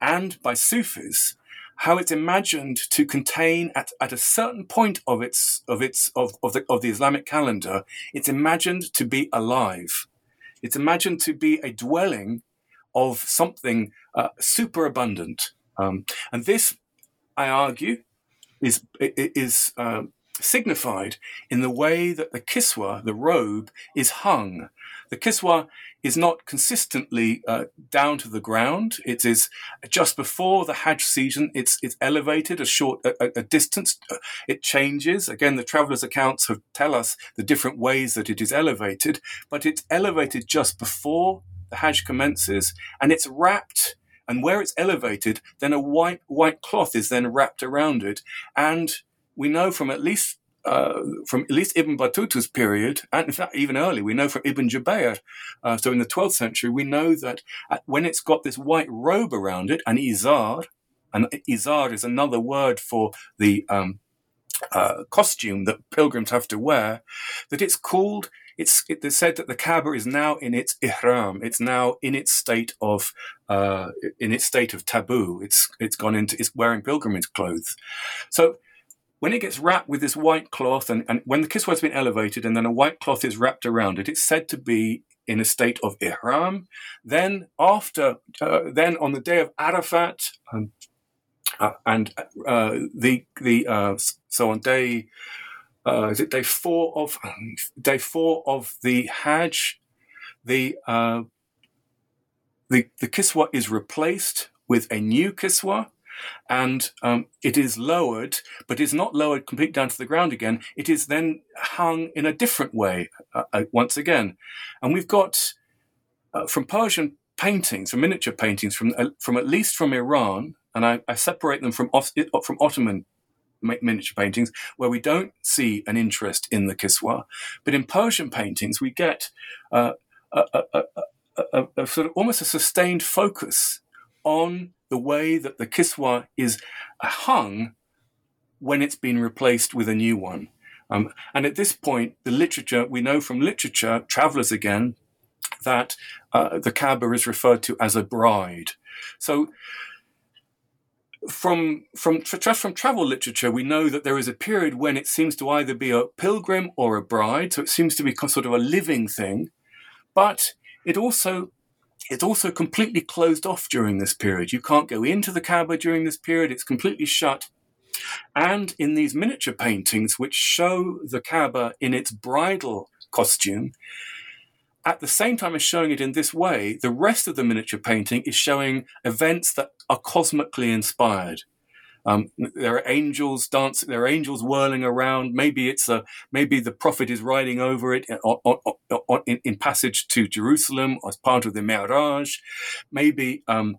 and by Sufis, how it's imagined to contain at, at a certain point of its of its of, of the of the Islamic calendar, it's imagined to be alive. It's imagined to be a dwelling of something uh, superabundant. Um, and this, I argue, is is uh, signified in the way that the kiswa, the robe, is hung. The kiswa is not consistently uh, down to the ground. It is just before the Hajj season. It's it's elevated a short a, a distance. It changes. Again, the travelers' accounts have, tell us the different ways that it is elevated, but it's elevated just before the Hajj commences, and it's wrapped. And where it's elevated, then a white white cloth is then wrapped around it. And we know from at least uh, from at least Ibn Battuta's period, and in fact even early, we know from Ibn Jubayr, uh, so in the 12th century, we know that when it's got this white robe around it, an izar, and izar is another word for the um, uh, costume that pilgrims have to wear, that it's called it's it said that the Kaaba is now in its ihram. It's now in its state of uh, in its state of taboo. It's it's gone into it's wearing pilgrimage clothes. So when it gets wrapped with this white cloth, and, and when the kiswa has been elevated, and then a white cloth is wrapped around it, it's said to be in a state of ihram. Then after, uh, then on the day of Arafat, um, uh, and uh, the the uh, so on day uh, is it day four of day four of the Hajj? The uh, the the kiswa is replaced with a new kiswa, and um, it is lowered, but is not lowered completely down to the ground again. It is then hung in a different way uh, uh once again, and we've got uh, from Persian paintings, from miniature paintings from uh, from at least from Iran, and I, I separate them from from Ottoman miniature paintings where we don't see an interest in the Kiswa, but in Persian paintings we get uh, a, a, a, a, sort of almost a sustained focus on the way that the Kiswa is hung when it's been replaced with a new one. Um, and at this point, the literature, we know from literature, travelers again, that uh, the Kaaba is referred to as a bride. So, from from just from travel literature, we know that there is a period when it seems to either be a pilgrim or a bride. So it seems to be sort of a living thing, but it also it's also completely closed off during this period. You can't go into the Kaaba during this period; it's completely shut. And in these miniature paintings, which show the Kaaba in its bridal costume, at the same time as showing it in this way, the rest of the miniature painting is showing events that are cosmically inspired. Um, there are angels dancing. There are angels whirling around. Maybe it's a maybe the prophet is riding over it on, on, on, in, in, passage to Jerusalem as part of the Mi'raj. Maybe um,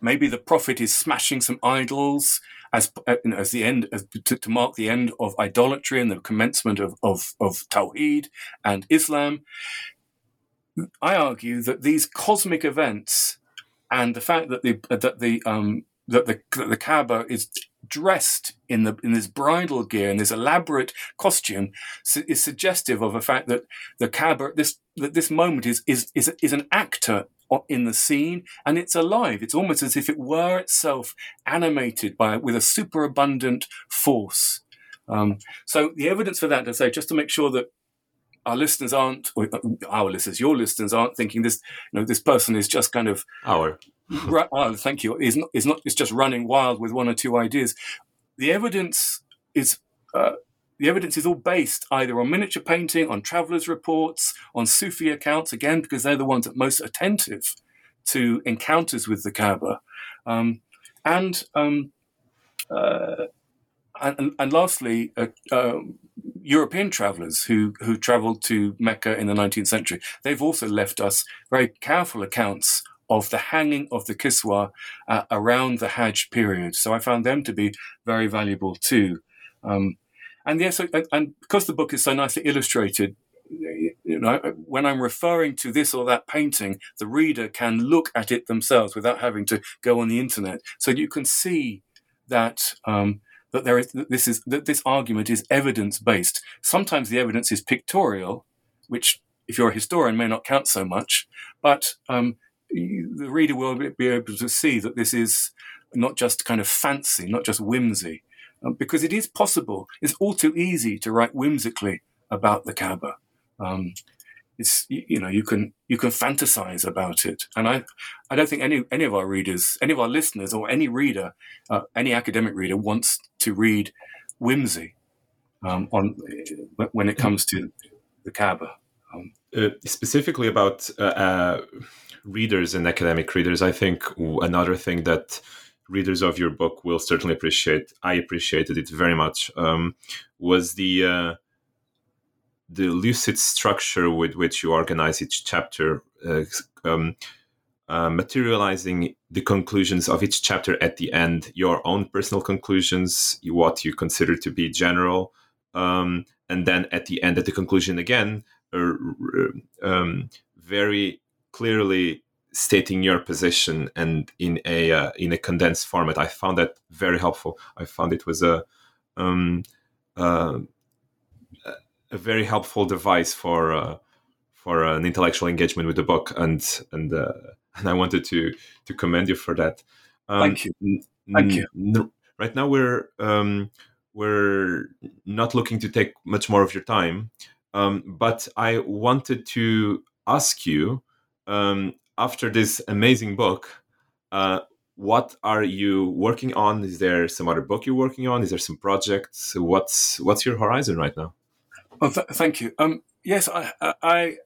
maybe the prophet is smashing some idols as uh, you know, as the end as, to, to, mark the end of idolatry and the commencement of of, of Tawheed and Islam. I argue that these cosmic events and the fact that the that the um, that the that the Kaaba is dressed in the in this bridal gear and this elaborate costume is suggestive of the fact that the Kaaba this that this moment is is is, is an actor in the scene and it's alive. It's almost as if it were itself animated by with a superabundant force. Um, so the evidence for that, I say, just to make sure that our listeners aren't, or uh, our listeners, your listeners aren't thinking this, you know, this person is just kind of our. oh, thank you. Is not is not is just running wild with one or two ideas. The evidence is uh, the evidence is all based either on miniature painting, on travellers' reports, on Sufi accounts, again, because they're the ones that most attentive to encounters with the Kaaba. Um, and, um, uh, and, and, lastly, uh, uh, European travellers who, who travelled to Mecca in the 19th century, they've also left us very careful accounts of the hanging of the kiswa uh, around the Hajj period. So I found them to be very valuable too. Um, and yes, and, because the book is so nicely illustrated, you know, when I'm referring to this or that painting, the reader can look at it themselves without having to go on the internet. So you can see that um, that there is that this is that this argument is evidence based. Sometimes the evidence is pictorial, which, if you're a historian, may not count so much, but um, the reader will be able to see that this is not just kind of fancy, not just whimsy, um, because it is possible. It's all too easy to write whimsically about the Kaaba. Um, it's you know you can you can fantasize about it, and I I don't think any any of our readers, any of our listeners, or any reader, uh, any academic reader wants to read whimsy um, on when it comes to the Kaaba. Um, uh, specifically about uh, uh readers and academic readers, I think another thing that readers of your book will certainly appreciate. I appreciated it very much. Um, was the uh, the lucid structure with which you organize each chapter, uh, um, uh, materializing the conclusions of each chapter at the end, your own personal conclusions, what you consider to be general, um, and then at the end, at the conclusion again, uh, um, very clearly stating your position and in a uh, in a condensed format. I found that very helpful. I found it was a um, uh, a very helpful device for uh, for an intellectual engagement with the book, and and uh, and I wanted to to commend you for that. Um, Thank you. Thank you. N- right now we're um, we're not looking to take much more of your time, um, but I wanted to ask you um, after this amazing book, uh, what are you working on? Is there some other book you're working on? Is there some projects? What's what's your horizon right now? Well, th- thank you. Um, yes, I, I,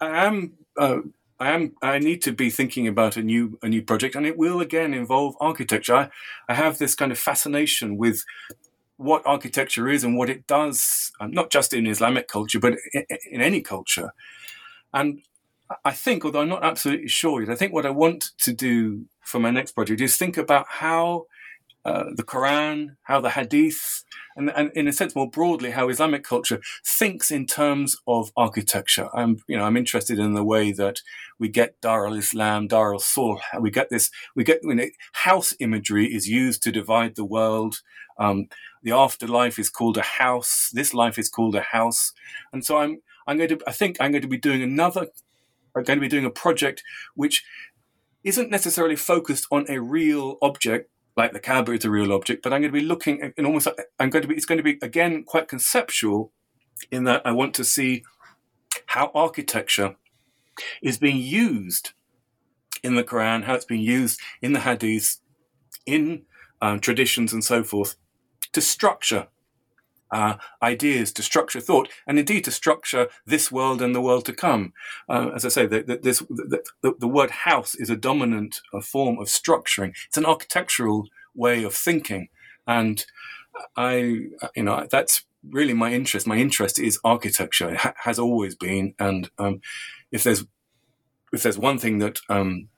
I am. Uh, I am. I need to be thinking about a new a new project, and it will again involve architecture. I, I have this kind of fascination with what architecture is and what it does, um, not just in Islamic culture, but in, in any culture. And I think, although I'm not absolutely sure yet, I think what I want to do for my next project is think about how uh, the Quran, how the Hadith, and, and, in a sense more broadly how Islamic culture thinks in terms of architecture. I'm you know I'm interested in the way that we get Dar al Islam, Dar al Sulh. We get this. We get you know, house imagery is used to divide the world. Um, the afterlife is called a house. This life is called a house. And so I'm I'm going to I think I'm going to be doing another. I'm going to be doing a project which isn't necessarily focused on a real object like the Kaaba is a real object, but I'm going to be looking at, almost, I'm going to be, it's going to be again quite conceptual in that I want to see how architecture is being used in the Quran, how it's being used in the Hadith, in um, traditions and so forth to structure uh, ideas, to structure thought, and indeed to structure this world and the world to come. Uh, as I say, the, the, this, the, the, word house is a dominant uh, form of structuring. It's an architectural way of thinking, and I, you know, that's really my interest. My interest is architecture. It ha- has always been, and um, if there's if there's one thing that um,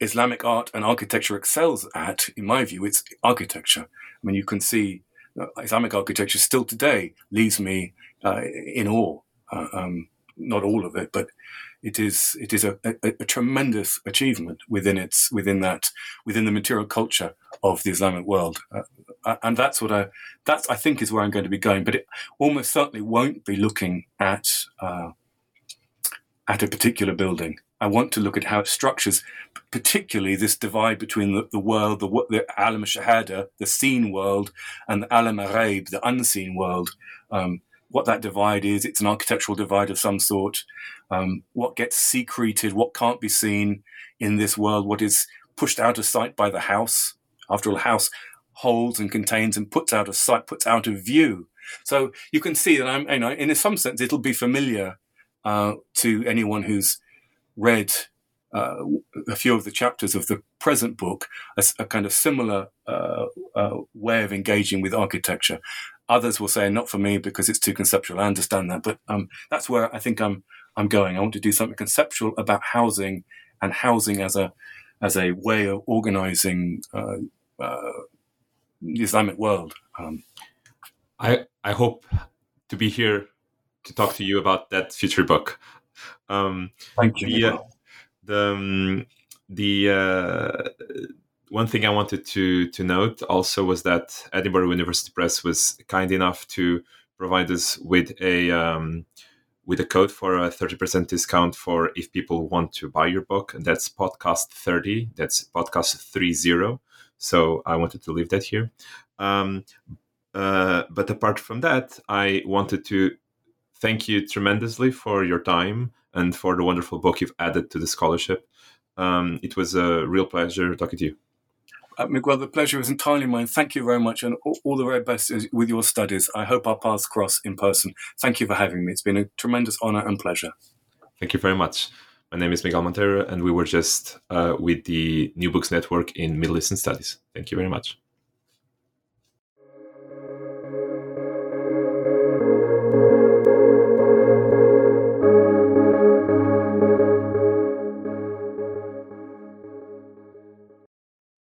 Islamic art and architecture excels at, in my view, it's architecture. I mean, you can see Islamic architecture still today leaves me uh, in awe. Uh, um, not all of it, but it is it is a, a, a, tremendous achievement within its within that within the material culture of the Islamic world, uh, uh and that's what I that's I think is where I'm going to be going. But it almost certainly won't be looking at uh, at a particular building. I want to look at how it structures, particularly this divide between the, the world, the, the alam shahada, the seen world, and the alam al-ghaib, the unseen world. Um, what that divide is, it's an architectural divide of some sort. Um, what gets secreted, what can't be seen in this world, what is pushed out of sight by the house. After all, a house holds and contains and puts out of sight, puts out of view. So you can see that I'm, you know, in some sense, it'll be familiar uh, to anyone who's read uh, a few of the chapters of the present book, a, a kind of similar uh, uh, way of engaging with architecture. Others will say, not for me because it's too conceptual. I understand that, but um, that's where I think I'm I'm going. I want to do something conceptual about housing and housing as a as a way of organizing uh, uh, the Islamic world. Um, I I hope to be here to talk to you about that future book. Um, Thank you. The, uh, the, um, the uh, one thing I wanted to to note also was that Edinburgh University Press was kind enough to provide us with a um, with a code for a 30% discount for if people want to buy your book. And that's podcast 30 that's podcast 30 so i wanted to leave that here. Um, uh, but apart from that i wanted to thank you tremendously for your time and for the wonderful book you've added to the scholarship. Um, it was a real pleasure talking to you. Uh, Miguel, the pleasure is entirely mine. Thank you very much, and all, all, the very best with your studies. I hope our paths cross in person. Thank you for having me. It's been a tremendous honor and pleasure. Thank you very much. My name is Miguel Montero, and we were just uh, with the New Books Network in Middle Eastern Studies. Thank you very much.